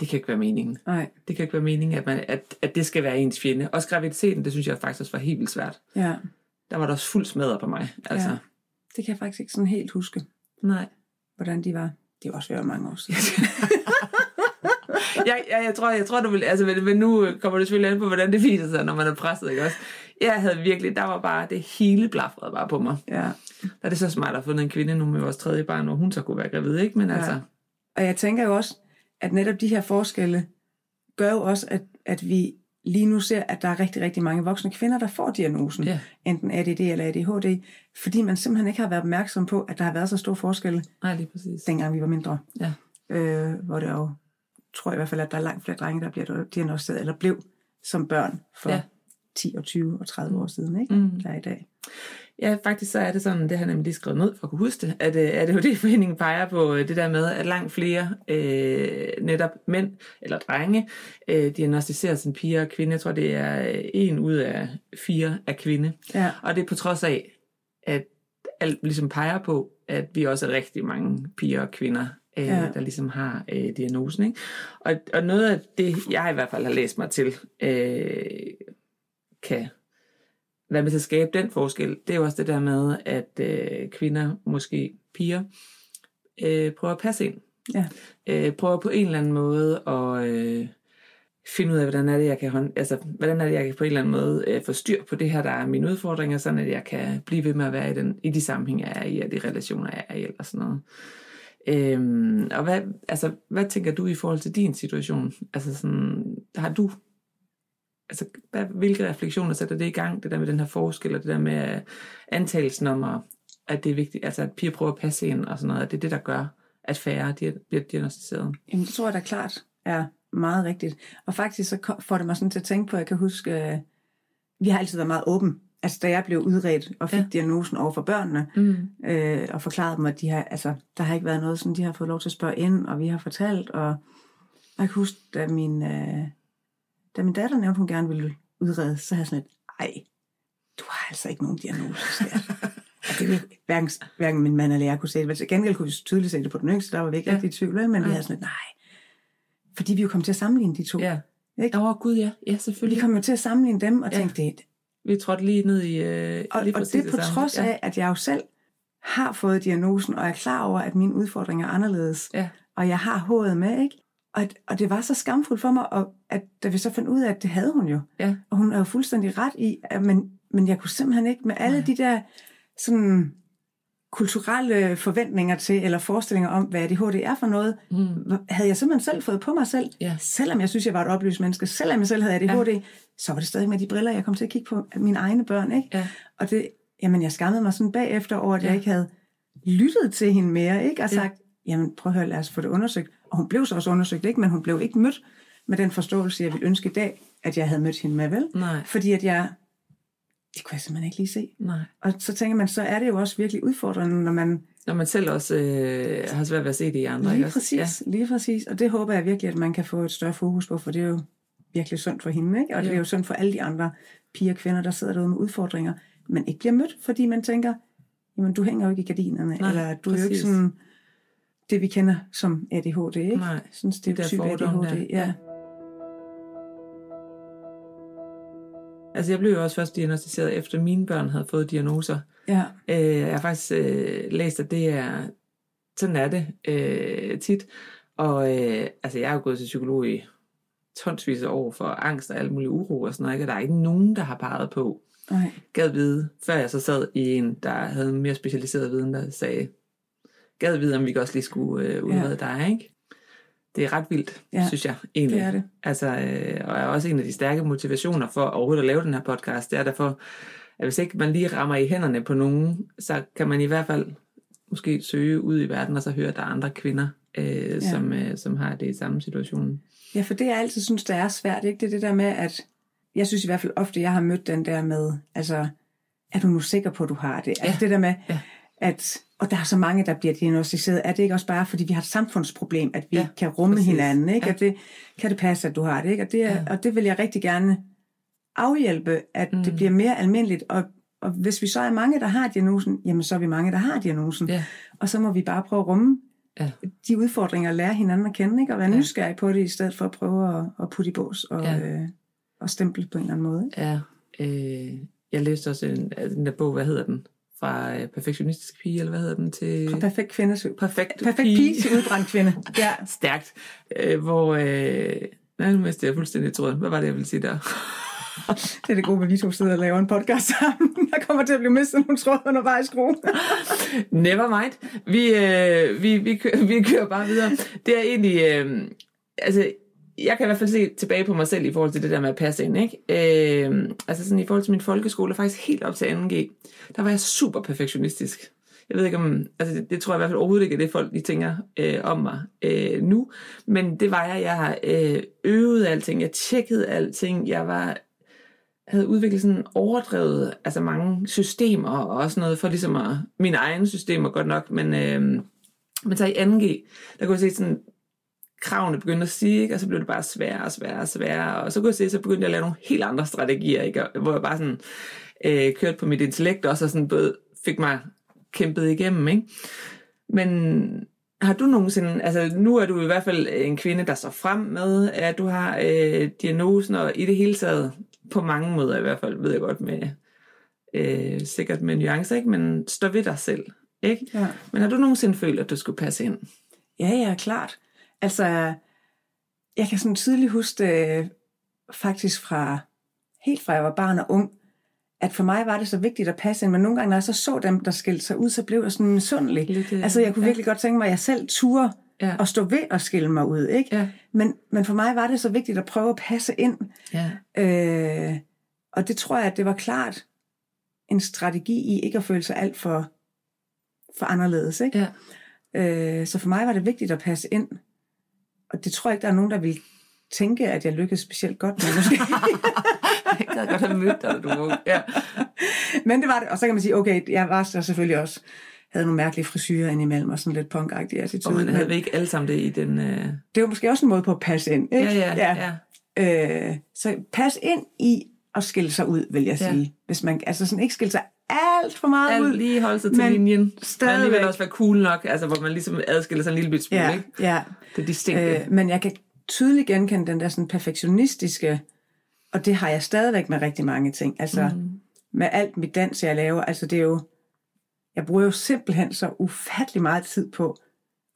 det kan ikke være meningen. Nej. Det kan ikke være meningen, at, man, at, at det skal være ens fjende. Også graviditeten, det synes jeg faktisk også var helt vildt svært. Ja. Der var der også fuld smadret på mig. Altså. Ja. Det kan jeg faktisk ikke sådan helt huske. Nej. Hvordan de var. Det er også været mange år siden. [LAUGHS] jeg, jeg, jeg, tror, jeg tror, du vil... Altså, men, men nu kommer det selvfølgelig an på, hvordan det viser sig, når man er presset, ikke også? Jeg havde virkelig... Der var bare... Det hele blafrede bare på mig. ja. Der er det så smart at have fundet en kvinde nu med vores tredje barn, hvor hun så kunne være gravid, ikke? Men Ja. altså... Og jeg tænker jo også, at netop de her forskelle gør jo også, at, at vi lige nu ser, at der er rigtig, rigtig mange voksne kvinder, der får diagnosen, Ja. enten ADD eller ADHD, fordi man simpelthen ikke har været opmærksom på, at der har været så stor forskel, Nej, lige præcis. dengang vi var mindre. Ja. Øh, hvor det jo, tror jeg i hvert fald, at der er langt flere drenge, der bliver diagnosticeret, eller blev som børn for Ja. Ja. 10 og 20 og 30 år siden, ikke? Mm. Der er i dag. Ja, faktisk så er det sådan, det har jeg nemlig lige skrevet ned for at kunne huske det, at øh, ADHD-foreningen [LAUGHS] peger på øh, det der med, at langt flere øh, netop mænd eller drenge øh, diagnostiserer som piger og kvinder. Jeg tror, det er øh, en ud af fire af kvinde. Ja. Og det er på trods af, at alt ligesom peger på, at vi også er rigtig mange piger og kvinder, øh. Ja. der ligesom har øh, diagnosen. Ikke? Og, og noget af det, jeg i hvert fald har læst mig til, øh, kan være med til at skabe den forskel, det er jo også det der med, at øh, kvinder, måske piger, øh, prøver at passe ind. Ja. Øh, prøver på en eller anden måde at øh, finde ud af, hvordan er det, jeg kan, hånd, altså, hvordan er det, jeg kan på en eller anden måde øh, få styr på det her, der er mine udfordringer, sådan at jeg kan blive ved med at være i, den, i de sammenhænge, jeg er i, og de relationer, jeg er i, eller sådan noget. Øhm, og hvad, altså, hvad tænker du i forhold til din situation? Altså sådan, har du altså, hvad, hvilke refleksioner sætter det i gang, det der med den her forskel, og det der med øh, antagelsen om, at, at det er vigtigt, altså at piger prøver at passe ind og sådan noget, at det er det, der gør, at færre de bliver diagnostiseret. Jamen, det tror jeg da klart er meget rigtigt. Og faktisk så får det mig sådan til at tænke på, at jeg kan huske, øh, vi har altid været meget åben. Altså da jeg blev udredt og fik Ja. diagnosen over for børnene, Mm. øh, og forklaret dem, at de har, altså, der har ikke været noget, sådan de har fået lov til at spørge ind, og vi har fortalt, og jeg kan huske, da min, øh, da min datter nævnte, hun gerne ville udredes, så havde jeg sådan et, ej, du har altså ikke nogen diagnose, skat." Og det ville hverken, hverken min mand eller jeg kunne se det. Men til gengæld kunne vi tydeligt se det på den yngste, der var vi ikke Ja. ja. rigtig i tvivl, men vi Ja. havde sådan et, nej. Fordi vi jo kom til at sammenligne de to. Ja. Ikke? Åh, oh, gud ja. Ja, Vi selvfølgelig. kom jo til at sammenligne dem og Ja. tænkte, det, Vi trådte lige ned i øh, og, lige og præcis det på samme. trods af, at jeg jo selv har fået diagnosen, og er klar over, at mine udfordringer er anderledes. Ja. Og jeg har hovedet med, ikke? Og, og det var så skamfuldt for mig, og at, da vi så fandt ud af, at det havde hun jo. Ja. Og hun er jo fuldstændig ret i, at, men, men jeg kunne simpelthen ikke med alle Nej. de der sådan kulturelle forventninger til, eller forestillinger om, hvad ADHD er for noget, Mm. havde jeg simpelthen selv fået på mig selv. Ja. Selvom jeg synes, jeg var et oplyst menneske, selvom jeg selv havde ADHD, ja. så var det stadig med de briller, jeg kom til at kigge på mine egne børn. Ikke? Ja. Og det, jamen, jeg skammede mig sådan bagefter over, at Ja. jeg ikke havde lyttet til hende mere, ikke? og Ja. sagt, jamen prøv at høre, lad os få det undersøgt. Og hun blev så også undersøgt, ikke? men hun blev ikke mødt med den forståelse, jeg ville ønske i dag, at jeg havde mødt hende med, vel? Nej, Fordi at jeg, det kunne jeg simpelthen ikke lige se. nej. Og så tænker man, så er det jo også virkelig udfordrende, når man Når man selv også øh, har svært ved at se det i andre. Lige ikke også? præcis, ja. lige præcis. Og det håber jeg virkelig, at man kan få et større fokus på, for det er jo virkelig sundt for hende, ikke? Og det er jo sundt for alle de andre piger og kvinder, der sidder derude med udfordringer, men ikke bliver mødt, fordi man tænker, jamen du hænger jo ikke i gardinerne, Nej, eller du er jo ikke præcis. sådan det, vi kender som ADHD, ikke? Nej, sådan de der stereotyp fordomme ADHD, der. ja. Altså, jeg blev jo også først diagnostiseret, efter mine børn havde fået diagnoser. ja. Øh, jeg har faktisk øh, læst, at det er, sådan er det øh, tit. Og øh, altså, jeg har jo gået til psykolog i tonsvis af år for angst og alle mulige uro og sådan noget, ikke? og der er ikke nogen, der har peget på, Nej. gad vide, før jeg så sad i en, der havde mere specialiseret viden, der sagde, gad vide, om vi også lige skulle øh, udrede ja. dig, ikke? Det er ret vildt, ja, Ja, synes jeg egentlig. det er det. Altså, øh, og er også en af de stærke motivationer for overhovedet at lave den her podcast, det er derfor, at hvis ikke man lige rammer i hænderne på nogen, så kan man i hvert fald måske søge ud i verden, og så høre, at der er andre kvinder, øh, ja. som, øh, som har det i samme situation. Ja, for det jeg altid synes, der er svært, ikke? det er det der med, at jeg synes i hvert fald ofte, jeg har mødt den der med, altså, er du nu sikker på, at du har det? Altså det der med, Ja. at, og der er så mange, der bliver diagnostiseret, er det ikke også bare, fordi vi har et samfundsproblem, at vi Ja, kan rumme præcis. hinanden, ikke? Ja. At det, kan det passe, at du har det, ikke? Og det, er, Ja. og det vil jeg rigtig gerne afhjælpe, at Mm. det bliver mere almindeligt, og, og hvis vi så er mange, der har diagnosen, jamen så er vi mange, der har diagnosen. Ja. Og så må vi bare prøve at rumme Ja. de udfordringer, og lære hinanden at kende, ikke? og være Ja. nysgerrig på det, i stedet for at prøve at, at putte i bås og, Ja. øh, og stemple på en eller anden måde. Ikke? Ja, øh, jeg læste også en, altså den der bog, hvad hedder den? Fra øh, perfektionistisk pige, eller hvad hedder den? Til... Fra perfekt kvinde perfekt, perfekt pige. pige til udbrændt kvinde. [LAUGHS] ja. Stærkt. Øh, hvor... Øh, nej, nu mistede jeg fuldstændig tråden. Hvad var det, jeg ville sige der? [LAUGHS] det er det gode, at vi to sidder og laver en podcast sammen. [LAUGHS] Jeg kommer til at blive mistet nogle tråde undervejs, Gro. Never mind. Vi, øh, vi, vi, kører, vi kører bare videre. Det er egentlig... Øh, altså, jeg kan i hvert fald se tilbage på mig selv i forhold til det der med at passe ind. Ikke? Øh, altså sådan i forhold til min folkeskole, faktisk helt op til 2G, der var jeg super perfektionistisk. Jeg ved ikke om, altså det, det tror jeg i hvert fald overhovedet ikke er det folk, de tænker øh, om mig øh, nu. Men det var jeg, jeg har øh, øvet alting, jeg tjekkede alting, jeg var havde udviklet sådan overdrevet, altså mange systemer og også noget for ligesom at, mine egne systemer godt nok, men, øh, men så i 2G, der kunne jeg se sådan, kravene begyndte at sige, ikke? og så blev det bare sværere og sværere og sværere, og så kunne jeg se, så begyndte jeg at lave nogle helt andre strategier, ikke? hvor jeg bare sådan øh, kørte på mit intellekt også, og sådan både fik mig kæmpet igennem, ikke? Men har du nogensinde, altså nu er du i hvert fald en kvinde, der står frem med, at du har øh, diagnosen, og i det hele taget, på mange måder i hvert fald, ved jeg godt med, øh, sikkert med nuancer, ikke? men står ved dig selv, ikke? Ja. Men har du nogensinde følt, at du skulle passe ind? Ja, ja, klart. Altså, jeg kan sådan tydeligt huske øh, faktisk fra, helt fra jeg var barn og ung, at for mig var det så vigtigt at passe ind, men nogle gange, når jeg så så dem, der skilte sig ud, så blev jeg sådan misundelig. Lidt, øh, altså, jeg kunne ja. virkelig godt tænke mig, at jeg selv turde ja. at stå ved at skille mig ud, ikke? Ja. Men, men for mig var det så vigtigt at prøve at passe ind. Ja. Øh, og det tror jeg, at det var klart en strategi i ikke at føle sig alt for, for anderledes, ikke? Ja. Øh, så for mig var det vigtigt at passe ind. Og det tror jeg ikke, der er nogen, der vil tænke, at jeg lykkedes specielt godt med, måske. [LAUGHS] jeg kan godt have mødt dig, du var ja. [LAUGHS] Men det var det, og så kan man sige, okay, jeg var så selvfølgelig også, havde nogle mærkelige frisyrer indimellem, og sådan lidt punkagtig attitude. Og man havde vi ikke alle sammen det i den... Uh... Det var måske også en måde på at passe ind, ikke? Ja, ja, ja. ja. Øh, så pas ind i at skille sig ud, vil jeg sige. Ja. Hvis man, altså sådan ikke skille sig alt for meget alt, ud. Lige holde sig til men linjen. Stadigvæk. Men alligevel også være cool nok, altså hvor man ligesom adskiller sig en lille bit smule, ja, ikke? Ja. Det er distinkte. Øh, men jeg kan tydeligt genkende den der sådan perfektionistiske, og det har jeg stadigvæk med rigtig mange ting. Altså mm. med alt mit dans, jeg laver, altså det er jo, jeg bruger jo simpelthen så ufattelig meget tid på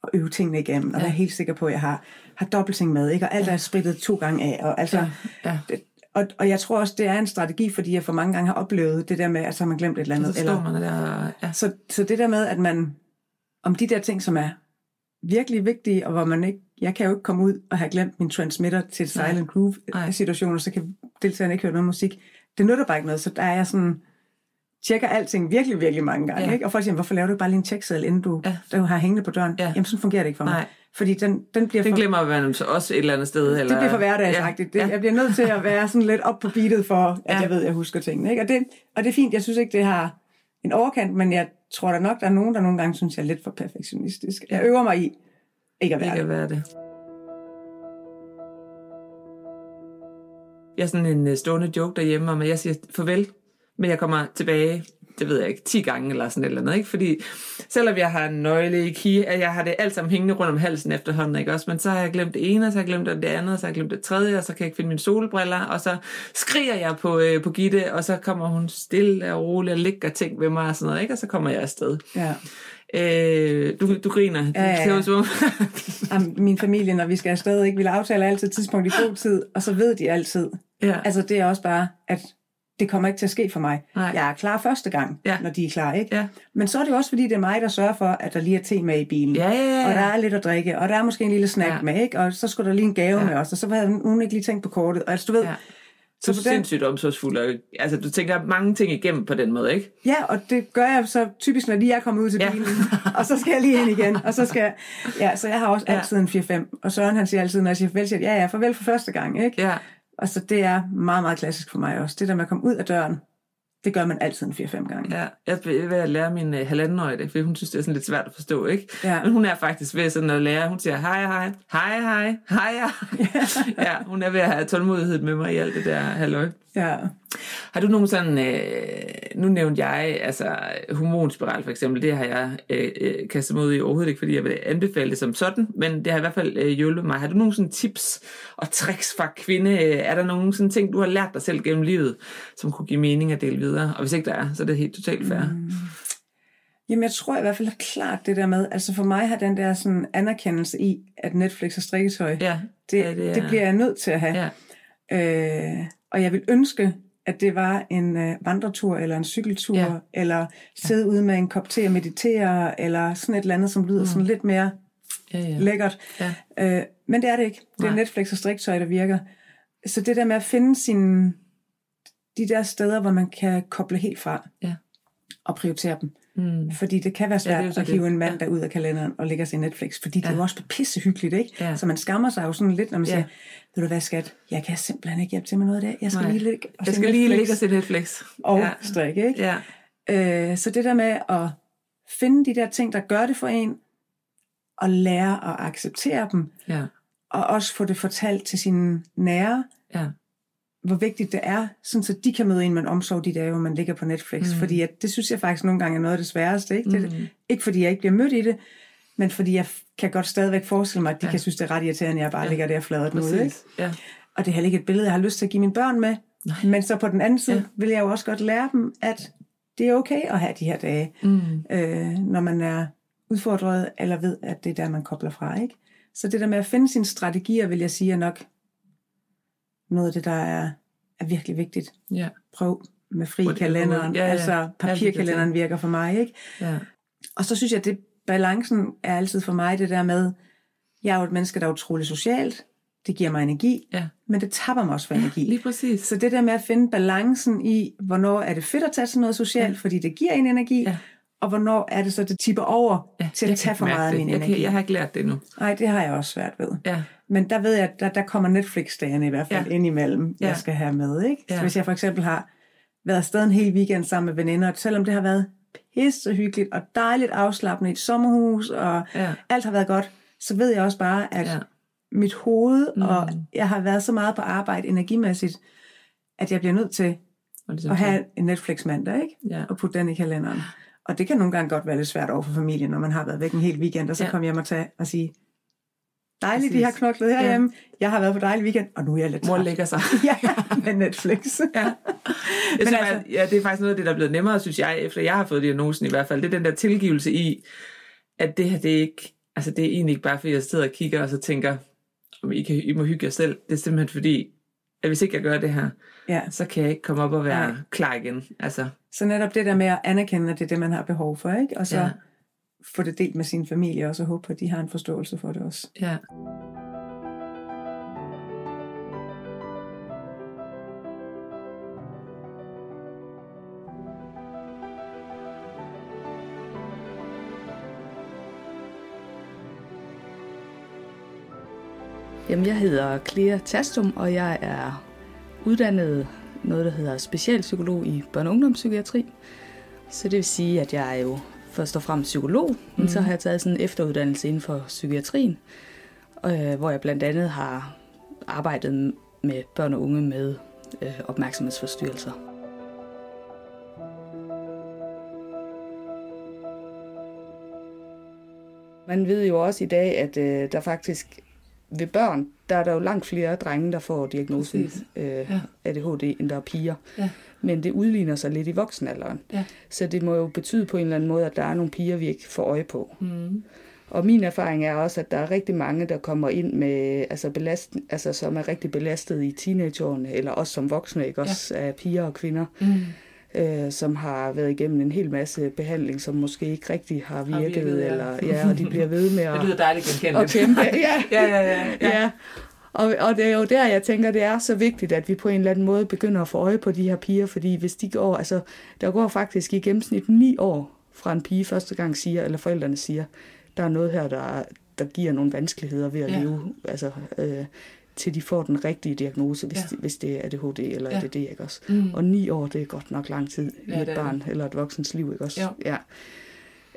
at øve tingene igennem, og ja. være helt sikker på, at jeg har, har dobbeltting med, ikke? og alt ja. er spritet to gange af. Og, altså, ja. Ja. Det, og, og jeg tror også, det er en strategi, fordi jeg for mange gange har oplevet det der med, at så har man glemt et eller andet. Så, eller, man der, ja. så, så det der med, at man, om de der ting, som er virkelig vigtige, og hvor man ikke, jeg kan jo ikke komme ud og have glemt min transmitter til silent groove situationer, så kan deltagerne ikke høre noget musik. Det nytter bare ikke noget, så der er jeg sådan, tjekker alting virkelig, virkelig mange gange. Ja. Ikke? Og folk siger, hvorfor laver du bare lige en tjekseddel, inden du, ja. du har hængende på døren? Ja. Jamen, sådan fungerer det ikke for mig. Nej. Fordi den, den bliver Den for... glemmer man så også et eller andet sted. Eller... Det bliver for hverdagsagtigt. Ja. Det, jeg bliver nødt til at være sådan lidt op på beatet for, at ja. jeg ved, at jeg husker tingene. Ikke? Og, det, og det er fint. Jeg synes ikke, det har en overkant, men jeg tror da nok, der er nogen, der nogle gange synes, jeg er lidt for perfektionistisk. Jeg øver mig i ikke at være, ikke at være det. Jeg er sådan en øh, stående joke derhjemme om, at jeg siger farvel, men jeg kommer tilbage det ved jeg ikke, 10 gange eller sådan et eller andet, ikke? Fordi selvom jeg har en nøgle i at jeg har det alt sammen hængende rundt om halsen efterhånden, ikke også? Men så har jeg glemt det ene, og så har jeg glemt det andet, og så har jeg glemt det tredje, og så kan jeg ikke finde mine solbriller, og så skriger jeg på, øh, på Gitte, og så kommer hun stille og roligt og ligger ting ved mig og sådan noget, ikke? Og så kommer jeg afsted. Ja. Øh, du, du griner. Ja, ja. Det Jamen, min familie, når vi skal afsted, ikke, vil aftale altid tidspunkt i god tid, og så ved de altid. Ja. Altså det er også bare, at det kommer ikke til at ske for mig. Nej. Jeg er klar første gang, ja. når de er klar, ikke? Ja. Men så er det jo også, fordi det er mig, der sørger for, at der lige er te med i bilen. Ja, ja, ja. Og der er lidt at drikke, og der er måske en lille snack ja. med, ikke? Og så skulle der lige en gave ja. med os, og så havde hun ikke lige tænkt på kortet. Og altså, du ved, ja. Så du er sindssygt omsorgsfuld. Altså, du tænker mange ting igennem på den måde, ikke? Ja, og det gør jeg så typisk, når lige er kommet ud til bilen. Ja. og så skal jeg lige ind igen. Og så skal jeg, ja, så jeg har også altid en 4-5. Og Søren han siger altid, når jeg siger farvel, siger ja, ja, farvel for første gang, ikke? Ja. Og så det er meget, meget klassisk for mig også. Det der med at komme ud af døren, det gør man altid en 4-5 gange. Ja, jeg er ved at lære min uh, halvandenøje det, for hun synes, det er sådan lidt svært at forstå, ikke? Ja. Men hun er faktisk ved sådan at lære, hun siger hej, hej, hej, hej, hej, ja. [LAUGHS] ja, hun er ved at have tålmodighed med mig i alt det der halløj. Ja. Har du nogen sådan, øh, nu nævnte jeg, altså hormonspiral for eksempel, det har jeg øh, øh, kastet mod i overhovedet ikke, fordi jeg vil anbefale det som sådan, men det har i hvert fald øh, hjulpet mig. Har du nogen sådan tips og tricks fra kvinde? Er der nogen sådan ting, du har lært dig selv gennem livet, som kunne give mening at dele videre? Og hvis ikke der er, så er det helt totalt fair. Mm. Jamen, jeg tror i hvert fald klart det der med, altså for mig har den der sådan anerkendelse i, at Netflix og strikketøj, Ja, det, ja, det, det bliver jeg nødt til at have. Ja. Øh, og jeg vil ønske, at det var en øh, vandretur, eller en cykeltur, Ja. ja. eller sidde ude med en kop te og meditere, eller sådan et eller andet, som lyder mm. sådan lidt mere Ja, ja. lækkert. Ja. Øh, men det er det ikke. Det er Nej. Netflix og striktøj, der virker. Så det der med at finde sine, de der steder, hvor man kan koble helt fra, Ja. og prioritere dem. Mm. Fordi det kan være svært det ja, at hive det. en mand ja. ud af kalenderen og lægge sig i Netflix, fordi det Ja. er jo også pissehyggeligt, ikke? Ja. Så man skammer sig jo sådan lidt, når man Ja. siger, ved du hvad skat, jeg kan simpelthen ikke hjælpe til med noget af det. Jeg skal Nej. lige ligge og Jeg skal lige ligge og se Netflix. og ja. strikke, ikke? Ja. Øh, så det der med at finde de der ting, der gør det for en, og lære at acceptere dem, Ja. og også få det fortalt til sine nære, Ja. Hvor vigtigt det er, sådan så de kan møde en med omsorg de dage, hvor man ligger på Netflix. Mm. Fordi at, det synes jeg faktisk nogle gange er noget af det sværeste. Ikke, det, Mm. ikke fordi jeg ikke bliver mødt i det, men fordi jeg kan godt stadigvæk forestille mig, at de Ja. kan synes, det er ret irriterende, at jeg bare Ja. ligger der fladet nu. Ikke? Præcis. Ja. Og det er heller ikke et billede, jeg har lyst til at give mine børn med. Nej. Men så på den anden side ja. vil jeg jo også godt lære dem, at det er okay at have de her dage, Mm. øh, når man er udfordret, eller ved, at det er der, man kobler fra. Ikke? Så det der med at finde sine strategier, vil jeg sige, er nok noget af det, der er, er virkelig vigtigt. Ja. Prøv med fri kalenderen. ja, ja. Altså papirkalenderen virker for mig. ikke. Ja. Og så synes jeg, at det balancen er altid for mig det der med, jeg er jo et menneske, der er utrolig socialt. Det giver mig energi, Ja. men det tapper mig også for energi. Lige præcis. Så det der med at finde balancen i, hvornår er det fedt at tage til noget socialt, Ja. fordi det giver en energi, Ja. Og hvornår er det så, det tipper over Ja, til at tage for meget af det. min jeg energi. Kan, jeg har ikke lært det endnu. Nej, det har jeg også svært ved. Ja. Men der ved jeg, at der, der kommer Netflix-dagene i hvert fald Ja. ja. indimellem, Ja. jeg skal have med. Ikke? Så Ja. hvis jeg for eksempel har været afsted en hel weekend sammen med veninder, og selvom det har været pisse hyggeligt og dejligt afslappende i et sommerhus, og Ja. alt har været godt, så ved jeg også bare, at Ja. mit hoved, mm. og jeg har været så meget på arbejde energimæssigt, at jeg bliver nødt til Og ligesom at have en Netflix mandag, ikke? Ja. Og putte den i kalenderen. Og det kan nogle gange godt være lidt svært over for familien, når man har været væk en hel weekend, og så Ja. ja. kommer hjem og tage og sige, dejligt, de har knoklet herhjemme, jeg har været på dejlig weekend, og nu er jeg lidt Mor træt. lægger sig. [LAUGHS] ja, med Netflix. Ja. [LAUGHS] Jeg synes, altså- altså, ja, det er faktisk noget af det, der er blevet nemmere, synes jeg, efter jeg har fået diagnosen i hvert fald. Det er den der tilgivelse i, at det her, det er ikke, altså det er egentlig ikke bare, fordi jeg sidder og kigger, og så tænker, om I, kan, I må hygge jer selv. Det er simpelthen fordi, at hvis ikke jeg gør det her, Ja, så kan jeg ikke komme op og være Nej. klar igen. Altså, så netop det der med at anerkende, at det er det, man har behov for, ikke? Og så Ja. få det delt med sin familie også, og håbe på, at de har en forståelse for det også. ja. Jamen, jeg hedder Clea Tastum, og jeg er uddannet noget, der hedder specialpsykolog i børne- og ungdomspsykiatri. Så det vil sige, at jeg er jo først og fremmest psykolog, mm. men så har jeg taget sådan en efteruddannelse inden for psykiatrien, øh, hvor jeg blandt andet har arbejdet med børn og unge med øh, opmærksomhedsforstyrrelser. Man ved jo også i dag, at øh, der faktisk ved børn, der er der jo langt flere drenge, der får diagnosen Præcis. øh, Ja. ADHD, end der er piger. Ja. Men det udligner sig lidt i voksenalderen. Ja. Så det må jo betyde på en eller anden måde, at der er nogle piger, vi ikke får øje på. Mm. Og min erfaring er også, at der er rigtig mange, der kommer ind med, altså, belast, altså som er rigtig belastet i teenageårene, eller også som voksne, ikke? også af piger og kvinder, Mm. Øh, som har været igennem en hel masse behandling, som måske ikke rigtig har virket, Har virket, ja. eller ja, og de bliver ved med [LAUGHS] Det at, lyder dejligt at genkendeligt. kæmpe. [LAUGHS] Ja, ja, ja, ja. ja. ja. Og, og det er jo der, jeg tænker, det er så vigtigt, at vi på en eller anden måde begynder at få øje på de her piger, fordi hvis de går, altså, der går faktisk i gennemsnit ni år fra en pige første gang siger, eller forældrene siger, der er noget her, der, der giver nogle vanskeligheder ved at ja. leve, altså, øh, til de får den rigtige diagnose, hvis, Ja. ja. hvis det er ADHD eller Ja. ADD, ikke også? Mm. Og ni år, det er godt nok lang tid i Ja, et det er barn eller et voksens liv, ikke også? Jo. Ja.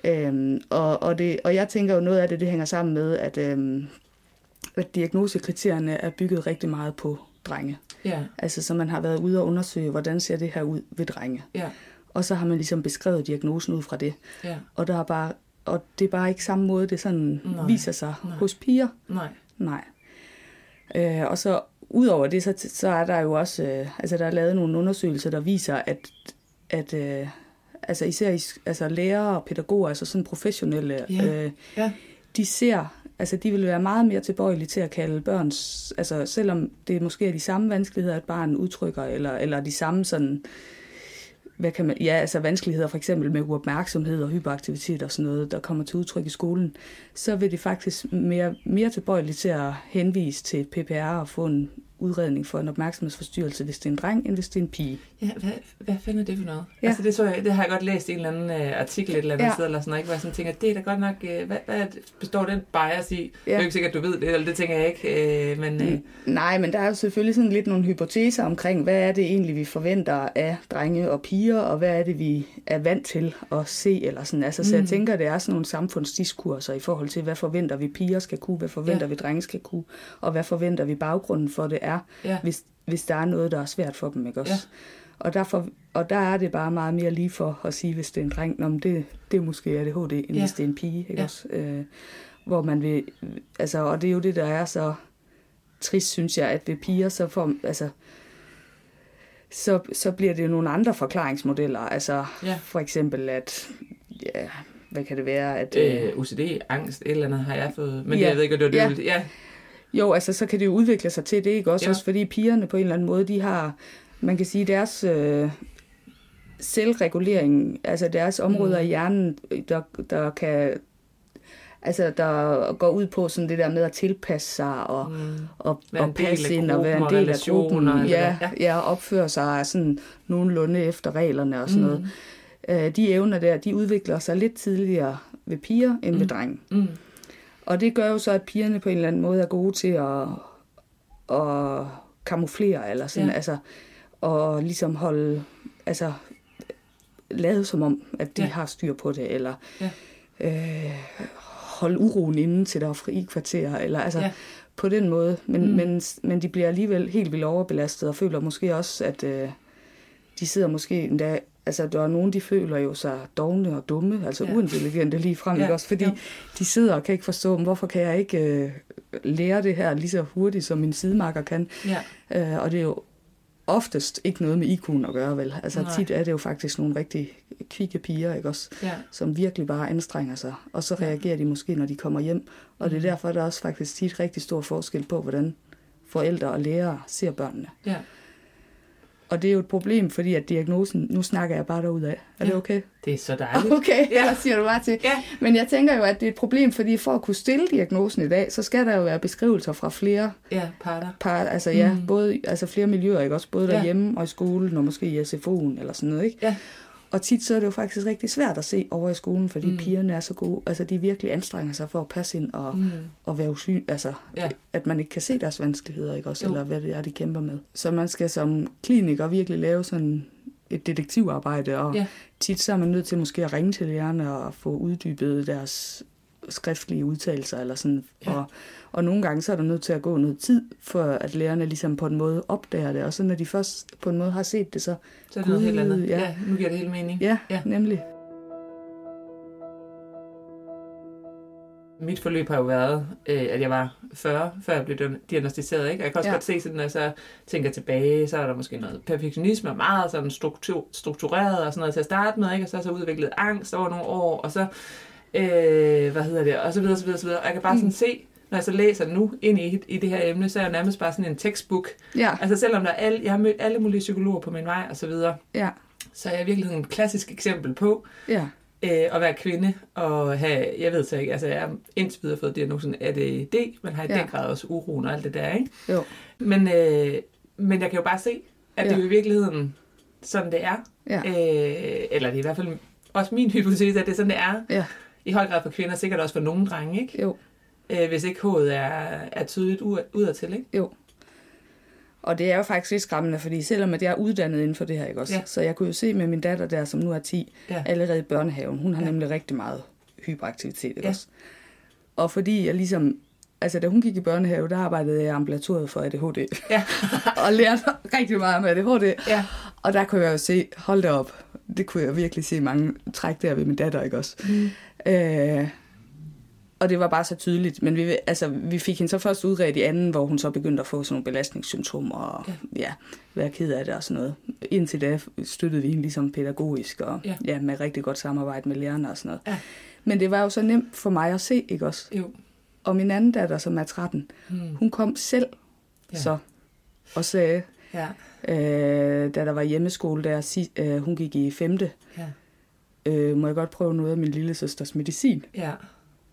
Øhm, og, og, det, og jeg tænker jo, noget af det, det hænger sammen med, at, øhm, at diagnosekriterierne er bygget rigtig meget på drenge. Ja, Altså, så man har været ude og undersøge, hvordan ser det her ud ved drenge. ja, Og så har man ligesom beskrevet diagnosen ud fra det. ja. Og, der er bare, og det er bare ikke samme måde, det sådan Nej. viser sig Nej. hos piger. Nej. Nej. Øh, og så udover det, så, så er der jo også, øh, altså der er lavet nogle undersøgelser, der viser, at, at, øh, altså især altså lærere og pædagoger, altså sådan professionelle, ja. Øh, ja. de ser, altså de vil være meget mere tilbøjelige til at kalde børns, altså selvom det måske er de samme vanskeligheder, at barn udtrykker, eller, eller de samme sådan, hvad kan man, ja, altså vanskeligheder for eksempel med uopmærksomhed og hyperaktivitet og sådan noget, der kommer til udtryk i skolen, så vil det faktisk mere, mere tilbøjeligt til at henvise til PPR og få en udredning for en opmærksomhedsforstyrrelse, hvis det er en dreng, end hvis det er en pige. Ja, hvad, hvad fanden er det for noget? Ja. Altså det, så jeg, det har jeg godt læst i en eller anden uh, artikel et eller andet ja. sted, eller sådan noget, hvor jeg sådan tænker, det er da godt nok, uh, hvad, hvad består den bias i? Ja. Det er ikke sikkert, at du ved det, eller det tænker jeg ikke, uh, men... Uh... Nej, men der er jo selvfølgelig sådan lidt nogle hypoteser omkring, hvad er det egentlig, vi forventer af drenge og piger, og hvad er det, vi er vant til at se, eller sådan. Altså, mm. så jeg mm. tænker, det er sådan nogle samfundsdiskurser i forhold til, hvad forventer vi piger skal kunne, hvad forventer ja. vi drenge skal kunne, og hvad forventer vi baggrunden for det er, ja. hvis, hvis der er noget, der er svært for dem. Ikke også? Ja. Og, derfor, og der er det bare meget mere lige for at sige, hvis det er en dreng, om det, det er måske ADHD, end ja. hvis det er en pige. Ikke ja. også? Øh, hvor man vil, altså, og det er jo det, der er så trist, synes jeg, at ved piger, så får, altså, så, så bliver det jo nogle andre forklaringsmodeller. Altså ja. for eksempel, at ja, hvad kan det være? At, øh, øh OCD, angst, et eller andet har jeg fået. Men ja. det, jeg ved ikke, det var det. Ja. ja. Jo, altså så kan det jo udvikle sig til det, ikke også? Ja. Også fordi pigerne på en eller anden måde, de har, man kan sige, deres øh, selvregulering, altså deres områder mm. i hjernen, der, der kan altså der går ud på sådan det der med at tilpasse sig og, mm. og, og passe ind og være en del af gruppen. Ja, ja. ja, opføre sig sådan nogenlunde efter reglerne og sådan mm. noget. Øh, de evner der, de udvikler sig lidt tidligere ved piger end mm. ved drenge. Mm. Og det gør jo så, at pigerne på en eller anden måde er gode til at, at kamuflere, eller sådan, ja. altså, og ligesom holde, altså, lade som om, at de ja. har styr på det, eller ja. øh, holde uroen inde til der er fri kvarter, eller altså, ja. på den måde. Men, mm. men, men de bliver alligevel helt vildt overbelastet, og føler måske også, at øh, de sidder måske endda altså der er nogen, de føler jo sig dogne og dumme, altså ja. uintelligente lige frem, ja. også? Fordi ja. de sidder og kan ikke forstå, hvorfor kan jeg ikke øh, lære det her lige så hurtigt, som min sidemarker kan. Ja. Øh, og det er jo oftest ikke noget med IQ'en at gøre, vel? Altså Nej. tit er det jo faktisk nogle rigtig kvikke piger, ikke også? Ja. Som virkelig bare anstrenger sig. Og så reagerer de måske, når de kommer hjem. Og det er mhm. derfor, der er også faktisk tit rigtig stor forskel på, hvordan forældre og lærere ser børnene. Ja. Og det er jo et problem, fordi at diagnosen, nu snakker jeg bare derud af. Er ja, det okay? Det er så dejligt. [LAUGHS] Okay, ja. siger du bare til. Ja. Men jeg tænker jo, at det er et problem, fordi for at kunne stille diagnosen i dag, så skal der jo være beskrivelser fra flere ja, parter. Par, altså ja, mm. både, altså flere miljøer, ikke? også både derhjemme ja. og i skolen, og måske i SFO'en eller sådan noget. Ikke? Ja. Og tit så er det jo faktisk rigtig svært at se over i skolen, fordi mm. pigerne er så gode. Altså de virkelig anstrenger sig for at passe ind og, mm. og være usyn. Altså ja. at man ikke kan se deres vanskeligheder, ikke også? Jo. Eller hvad det er, de kæmper med. Så man skal som kliniker virkelig lave sådan et detektivarbejde, og ja. tit så er man nødt til måske at ringe til lærerne og få uddybet deres skriftlige udtalelser eller sådan. Ja. Og, og nogle gange så er der nødt til at gå noget tid, for at lærerne ligesom på en måde opdager det. Og så når de først på en måde har set det, så... Så er det noget helt andet. Ja. ja, nu giver det helt mening. Ja, ja. nemlig. Mit forløb har jo været, øh, at jeg var 40, før jeg blev diagnostiseret. Ikke? Jeg kan også ja. godt se, sådan, at så tænker tilbage, så er der måske noget perfektionisme, meget sådan struktur, struktureret og sådan noget til at starte med, ikke? og så har så udviklet angst over nogle år, og så øh, hvad hedder det, og så videre, så videre, så videre. Og jeg kan bare mm. sådan se, når jeg så læser nu ind i, i det her emne, så er jeg nærmest bare sådan en textbook. Ja. Altså selvom der er alle, jeg har mødt alle mulige psykologer på min vej og så videre, ja. så er jeg virkelig en klassisk eksempel på, ja. øh, at være kvinde og have, jeg ved så ikke, altså jeg har indtil videre fået diagnosen ADD, men har i ja. den grad også uroen og alt det der, ikke? Jo. Men, øh, men jeg kan jo bare se, at ja. det er jo i virkeligheden sådan, det er. Ja. Øh, eller det er i hvert fald også min hypotese, at det er sådan, det er. Ja i høj grad for kvinder, sikkert også for nogle drenge, ikke? Jo. Øh, hvis ikke hovedet er, er tydeligt udadtil, ikke? Jo. Og det er jo faktisk lidt skræmmende, fordi selvom at jeg er uddannet inden for det her, ikke også? Ja. Så jeg kunne jo se med min datter der, som nu er 10, ja. allerede i børnehaven. Hun har ja. nemlig rigtig meget hyperaktivitet, ikke ja. også? Og fordi jeg ligesom altså da hun gik i børnehave, der arbejdede jeg i ambulatoriet for ADHD. Ja. [LAUGHS] og lærte rigtig meget om ADHD. Ja. Og der kunne jeg jo se, hold da op, det kunne jeg virkelig se mange træk der ved min datter, ikke også? Mm. Øh, og det var bare så tydeligt. Men vi, altså, vi fik hende så først udredt i anden, hvor hun så begyndte at få sådan nogle belastningssymptomer, og ja, ja være ked af det og sådan noget. Indtil da støttede vi hende ligesom pædagogisk, og ja. ja med rigtig godt samarbejde med lærerne og sådan noget. Ja. Men det var jo så nemt for mig at se, ikke også? Jo. Og min anden datter, som er 13, hmm. hun kom selv ja. så og sagde, ja. øh, da der var hjemmeskole der, øh, hun gik i femte, ja. øh, må jeg godt prøve noget af min lille søsters medicin? Ja.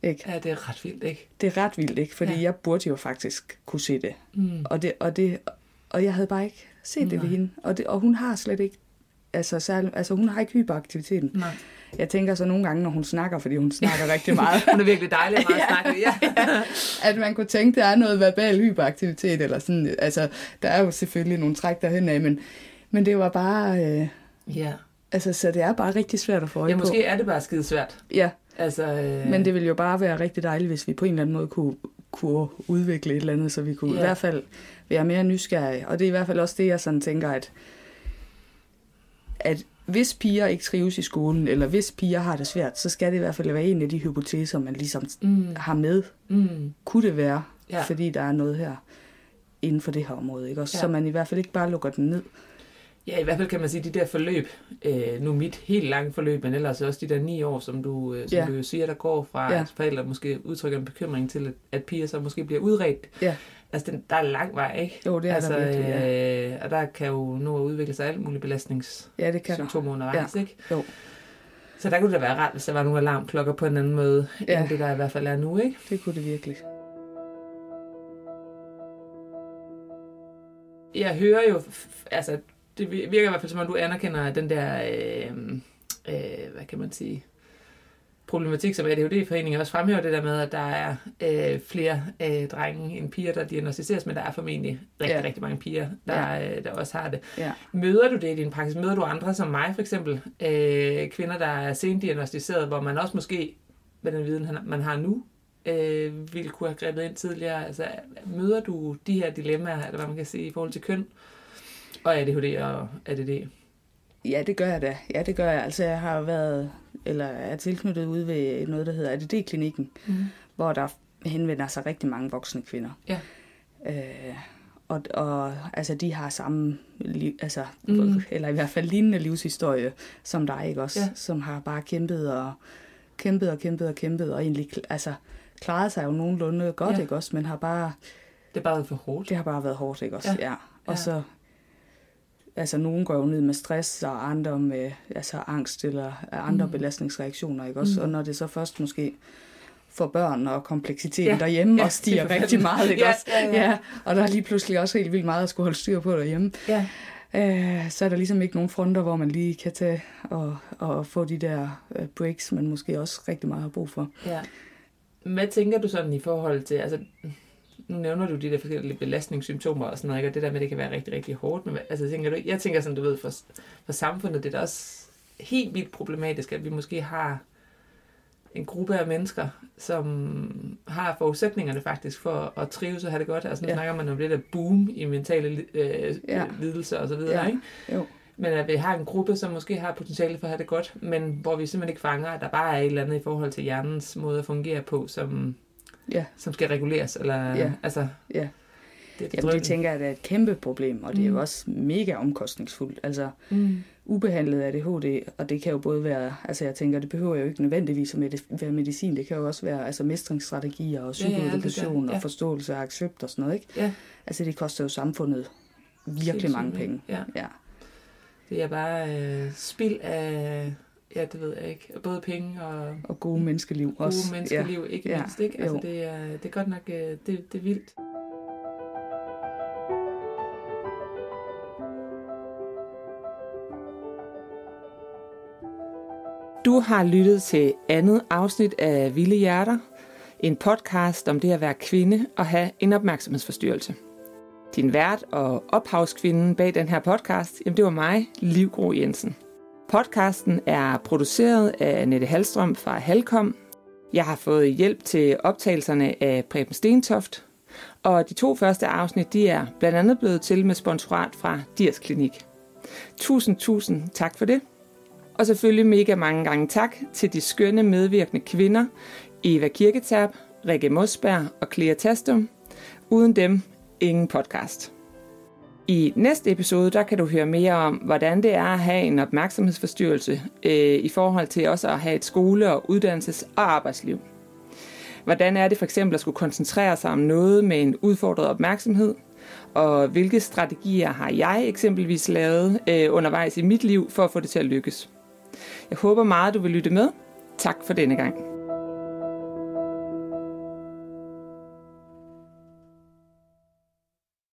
Ikke? Ja, det er ret vildt, ikke? Det er ret vildt, ikke? Fordi ja. jeg burde jo faktisk kunne se det. Mm. Og det, og det. Og jeg havde bare ikke set Nej. det ved hende. Og, det, og hun har slet ikke, altså, særlig, altså hun har ikke hyperaktiviteten. Nej. Jeg tænker så nogle gange, når hun snakker, fordi hun snakker rigtig [LAUGHS] meget. hun er virkelig dejlig at ja, snakke. Ja. ja. [LAUGHS] At man kunne tænke, der er noget verbal hyperaktivitet, eller sådan. Altså, der er jo selvfølgelig nogle træk derhen af, men, men det var bare... Øh, ja. Altså, så det er bare rigtig svært at få øje Ja, måske på. er det bare skide svært. Ja. Altså, øh... Men det ville jo bare være rigtig dejligt, hvis vi på en eller anden måde kunne, kunne udvikle et eller andet, så vi kunne ja. i hvert fald være mere nysgerrige. Og det er i hvert fald også det, jeg sådan tænker, at, at hvis piger ikke trives i skolen, eller hvis piger har det svært, så skal det i hvert fald være en af de hypoteser, man ligesom mm. har med. Mm. Kunne det være, ja. fordi der er noget her inden for det her område, ikke? Også, ja. så man i hvert fald ikke bare lukker den ned. Ja, i hvert fald kan man sige, de der forløb, øh, nu mit helt lange forløb, men ellers også de der ni år, som du, øh, som ja. du siger, der går fra, ja. at forældre måske udtrykker en bekymring til, at, at piger så måske bliver udredt. Ja. Altså, den, der er lang vej, ikke? Jo, det er altså, der virkelig, ja. øh, Og der kan jo nå at udvikle sig alt muligt belastningssymptomer ja, det kan undervejs, ja. ikke? Jo. Så der kunne det være rart, hvis der var nogle alarmklokker på en anden måde, ja. end det der i hvert fald er nu, ikke? Det kunne det virkelig. Jeg hører jo, altså det virker i hvert fald som om, du anerkender den der, øh, øh, hvad kan man sige, problematik, som ADHD-foreningen også fremhæver det der med, at der er øh, flere øh, drenge end piger, der diagnostiseres, men der er formentlig rigtig, ja. rigtig mange piger, der, ja. øh, der også har det. Ja. Møder du det i din praksis? Møder du andre som mig for eksempel? Øh, kvinder, der er sent diagnostiseret, hvor man også måske med den viden, man har nu, øh, ville kunne have grebet ind tidligere. Altså, møder du de her dilemmaer, eller hvad man kan sige, i forhold til køn? Og ADHD og ADD? Ja, det gør jeg da. Ja, det gør jeg. Altså, jeg har været, eller er tilknyttet ude ved noget, der hedder ADD-klinikken, mm. hvor der henvender sig rigtig mange voksne kvinder. Ja. Øh, og, og altså, de har samme, liv, altså, mm. eller i hvert fald lignende livshistorie som dig, ikke også? Ja. Som har bare kæmpet og kæmpet og kæmpet og kæmpet, og egentlig altså, klaret sig jo nogenlunde godt, ja. ikke også? Men har bare... Det har bare været for hårdt. Det har bare været hårdt, ikke også? Ja. ja. Og ja. så altså nogen går jo ned med stress, og andre med altså, angst eller andre mm. belastningsreaktioner, ikke også? Mm. Og når det så først måske for børn og kompleksiteten ja. derhjemme ja, og stiger rigtig meget, ikke ja, også? Ja, ja. ja, og der er lige pludselig også helt vildt meget at skulle holde styr på derhjemme. Ja. Øh, så er der ligesom ikke nogen fronter, hvor man lige kan tage og, og få de der øh, breaks, man måske også rigtig meget har brug for. Ja. Hvad tænker du sådan i forhold til, altså nu nævner du de der forskellige belastningssymptomer og sådan noget, ikke? og det der med, at det kan være rigtig, rigtig hårdt. Men altså, tænker du, jeg tænker sådan, du ved, for, for samfundet, det er da også helt vildt problematisk, at vi måske har en gruppe af mennesker, som har forudsætningerne faktisk for at trives og have det godt. Altså nu ja. snakker man om det der boom i mentale øh, ja. lidelser og så videre, ja. ikke? Jo. Men at vi har en gruppe, som måske har potentiale for at have det godt, men hvor vi simpelthen ikke fanger, at der bare er et eller andet i forhold til hjernens måde at fungere på, som, ja. som skal reguleres. Eller, ja. Altså, ja. Det, Jamen, det tænker jeg, det er et kæmpe problem, og det er jo mm. også mega omkostningsfuldt. Altså, mm. ubehandlet ADHD, og det kan jo både være, altså jeg tænker, det behøver jo ikke nødvendigvis at være medicin, det kan jo også være altså mestringsstrategier og psykoedukation ja, ja, ja. og forståelse og accept og sådan noget, ikke? Ja. Altså det koster jo samfundet virkelig Sindssygt, mange penge. Ja. ja. Det er bare øh, spild af ja, det ved jeg ikke. Både penge og... Og gode menneskeliv gode også. Gode menneskeliv, ja. ikke mindst, ikke? Altså, det er, det er godt nok, øh, det, det er vildt. Du har lyttet til andet afsnit af Vilde Hjerter, en podcast om det at være kvinde og have en opmærksomhedsforstyrrelse. Din vært og ophavskvinden bag den her podcast, jamen det var mig, Liv Gro Jensen. Podcasten er produceret af Nette Halstrøm fra Halkom. Jeg har fået hjælp til optagelserne af Preben Stentoft. Og de to første afsnit de er blandt andet blevet til med sponsorat fra Diers Klinik. Tusind, tusind tak for det. Og selvfølgelig mega mange gange tak til de skønne medvirkende kvinder Eva Kirketab, Rikke Mosberg og Clea Tastum. Uden dem, ingen podcast. I næste episode, der kan du høre mere om, hvordan det er at have en opmærksomhedsforstyrrelse øh, i forhold til også at have et skole- og uddannelses- og arbejdsliv. Hvordan er det for eksempel at skulle koncentrere sig om noget med en udfordret opmærksomhed? Og hvilke strategier har jeg eksempelvis lavet øh, undervejs i mit liv for at få det til at lykkes? Jeg håber meget, du vil lytte med. Tak for denne gang.